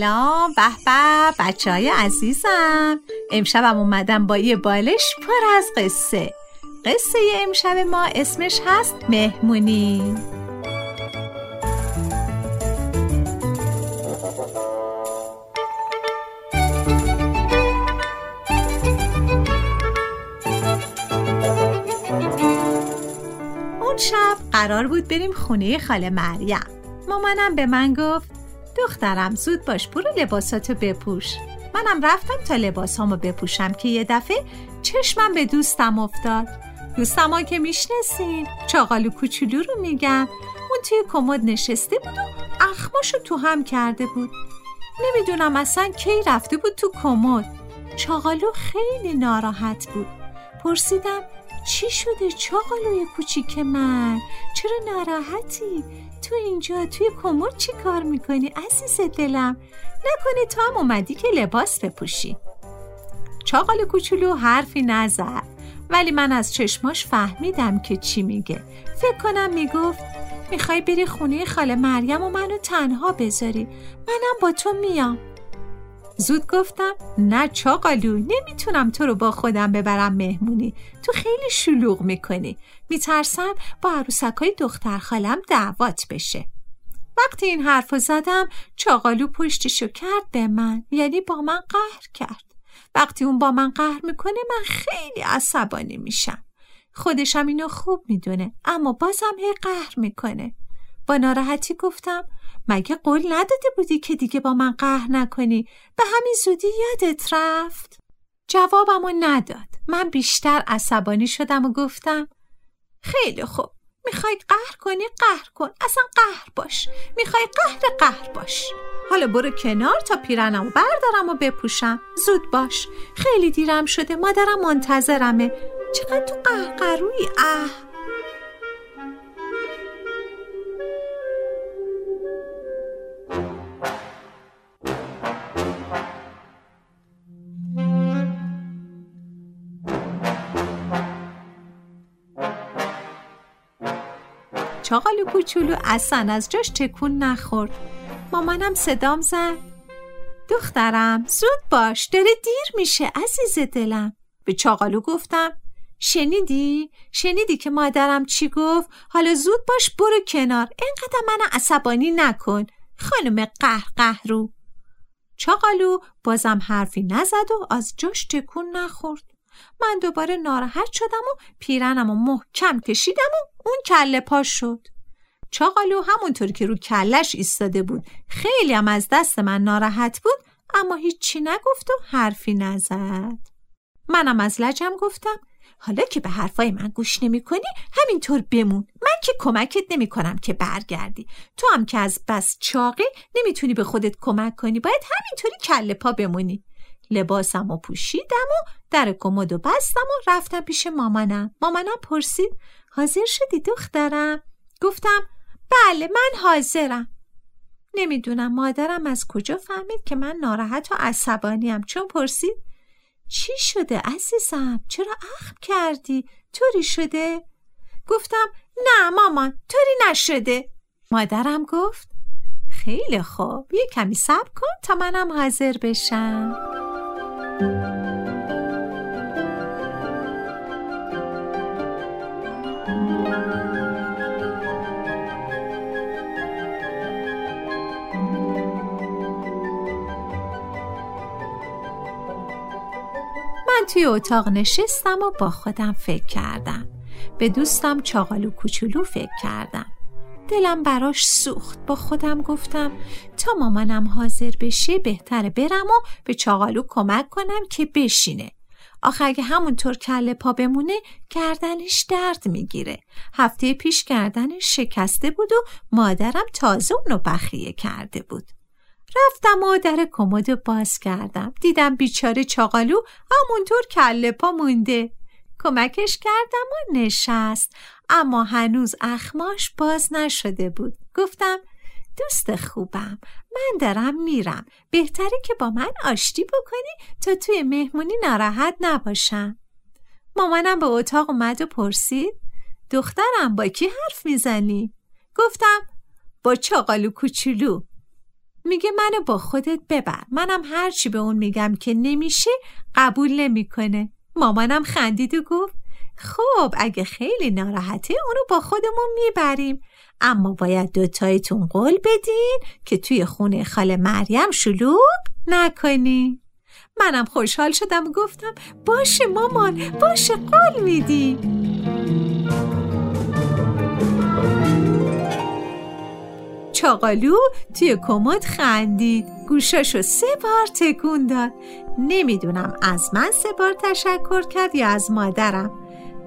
سلام. به به بچه های عزیزم. امشبم اومدم با یه بالش پر از قصه. قصه امشب ما اسمش هست مهمونی. اون شب قرار بود بریم خونه خاله مریم. مامانم به من گفت دخترم زود باش برو لباساتو بپوش. منم رفتم تا لباسامو بپوشم که یه دفعه چشمم به دوستم افتاد. دوستم که می‌شناسین چاقالو کوچولو رو میگم. اون توی کمد نشسته بود و اخماشو تو هم کرده بود. نمی‌دونم اصلا کی رفته بود تو کمد. چاقالو خیلی ناراحت بود. پرسیدم چی شده چاقالوی کوچیک من؟ چرا ناراحتی؟ تو اینجا توی کمد چی کار می‌کنی؟ عزیز دلم. نکنه تو هم اومدی که لباس بپوشی. چاقال کوچولو حرفی نزد. ولی من از چشماش فهمیدم که چی میگه. فکر کنم می‌گفت می‌خوای بری خونه خاله مریم و منو تنها بذاری. منم با تو میام. زود گفتم نه چاقالو نمی‌تونم تو رو با خودم ببرم مهمونی. تو خیلی شلوغ می‌کنی. میترسم با عروسکای دختر خالم دعوات بشه. وقتی این حرفو زدم چاقالو پشتشو کرد به من یعنی با من قهر کرد. وقتی اون با من قهر می‌کنه من خیلی عصبانی میشم. خودشم اینو خوب می‌دونه اما بازم هی قهر می‌کنه. با ناراحتی گفتم مگه قول نداده بودی که دیگه با من قهر نکنی؟ به همین زودی یادت رفت؟ جوابمو نداد. من بیشتر عصبانی شدم و گفتم خیلی خوب. می‌خوای قهر کنی؟ قهر کن. اصلا قهر باش. می‌خوای قهر قهر باش. حالا برو کنار تا پیرنمو بردارم و بپوشم. زود باش. خیلی دیرم شده. مادرم منتظرمه. چقدر تو قهقرویی. اه. چاقالو کوچولو اصلا از جاش تکون نخورد. مامانم صدام زد. دخترم زود باش داره دیر میشه عزیز دلم. به چاقالو گفتم شنیدی؟ شنیدی که مادرم چی گفت؟ حالا زود باش برو کنار اینقدر من عصبانی نکن. خانم قهر قهرو. چاقالو بازم حرفی نزد و از جاش تکون نخورد. من دوباره ناراحت شدم و پیرنم و محکم کشیدم و اون کله پاش شد. چاقالو همونطور که رو کلش ایستاده بود. خیلی هم از دست من ناراحت بود اما هیچی نگفت و حرفی نزد. منم از لجم گفتم حالا که به حرفای من گوش نمی کنی همینطور بمون. من که کمکت نمی کنم که برگردی. تو هم که از بس چاقی نمی‌تونی به خودت کمک کنی باید همینطوری کله پا بمونی. لباسم و پوشیدم و در کمد و بستم و رفتم پیش مامانم. مامانم پرسید حاضر شدی دخترم؟ گفتم بله من حاضرم. نمی‌دونم مادرم از کجا فهمید که من ناراحت و عصبانیم. چون پرسید چی شده عزیزم؟ چرا اخم کردی؟ طوری شده؟ گفتم نه مامان طوری نشده. مادرم گفت خیلی خوب یه کمی صبر کن تا منم حاضر بشم. توی اتاق نشستم و با خودم فکر کردم. به دوستم چاقالو کوچولو فکر کردم. دلم براش سوخت. با خودم گفتم تا مامانم حاضر بشه بهتره برم و به چاقالو کمک کنم که بشینه. آخه اگه همونطور کله پا بمونه گردنش درد می‌گیره. هفته پیش گردنش شکسته بود و مادرم تازه اونو بخیه کرده بود. رفتم و در کمد باز کردم. دیدم بیچاره چاقالو همونطور کله پا مونده. کمکش کردم و نشست. اما هنوز اخماش باز نشده بود. گفتم دوست خوبم من دارم میرم. بهتره که با من آشتی بکنی تا توی مهمونی ناراحت نباشم. مامانم به اتاق اومد و پرسید دخترم با کی حرف می‌زنی؟ گفتم با چاقالو کوچولو. میگه منو با خودت ببر. منم هرچی به اون میگم که نمیشه قبول نمی‌کنه. مامانم خندید و گفت خب اگه خیلی ناراحته اونو با خودمون می‌بریم. اما باید دوتایتون قول بدین که توی خونه خاله مریم شلوغ نکنی. منم خوشحال شدم و گفتم باشه مامان باشه قول میدی. چاقالو توی کمد خندید. گوشاشو سه بار تکون داد. نمی‌دونم از من سه بار تشکر کرد یا از مادرم.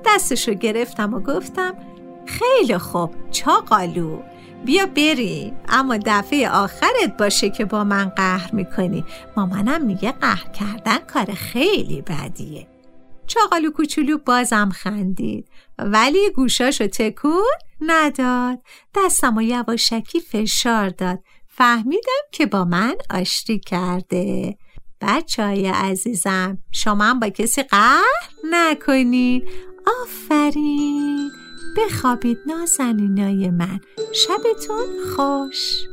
دستشو گرفتم و گفتم خیلی خوب چاقالو. بیا بریم. اما دفعه آخرت باشه که با من قهر می‌کنی. مامانم میگه قهر کردن کار خیلی بدیه. چاقالو کوچولو بازم خندید. ولی گوشاشو تکون نداد. دستم و یواشکی فشار داد. فهمیدم که با من آشتی کرده. بچه های عزیزم شما هم با کسی قهر نکنین. آفرین. بخوابید نازنینای من. شبتون خوش.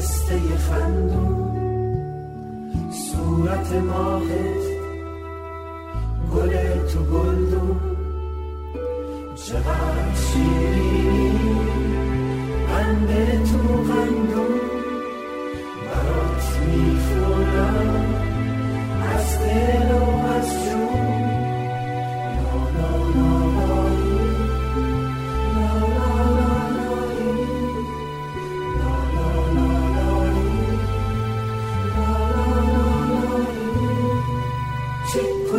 پسته خندون. صورت ماهت گل تو گلدون. چقدر شیرینی بنده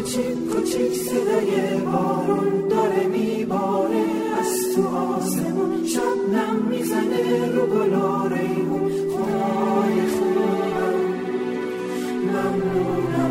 چیک و چیک و چیک صدای بارون داره میباره. از تو آسمون شبنم می‌زنه رو گلا ریحون خدای خوبم. ممنونم. ممنون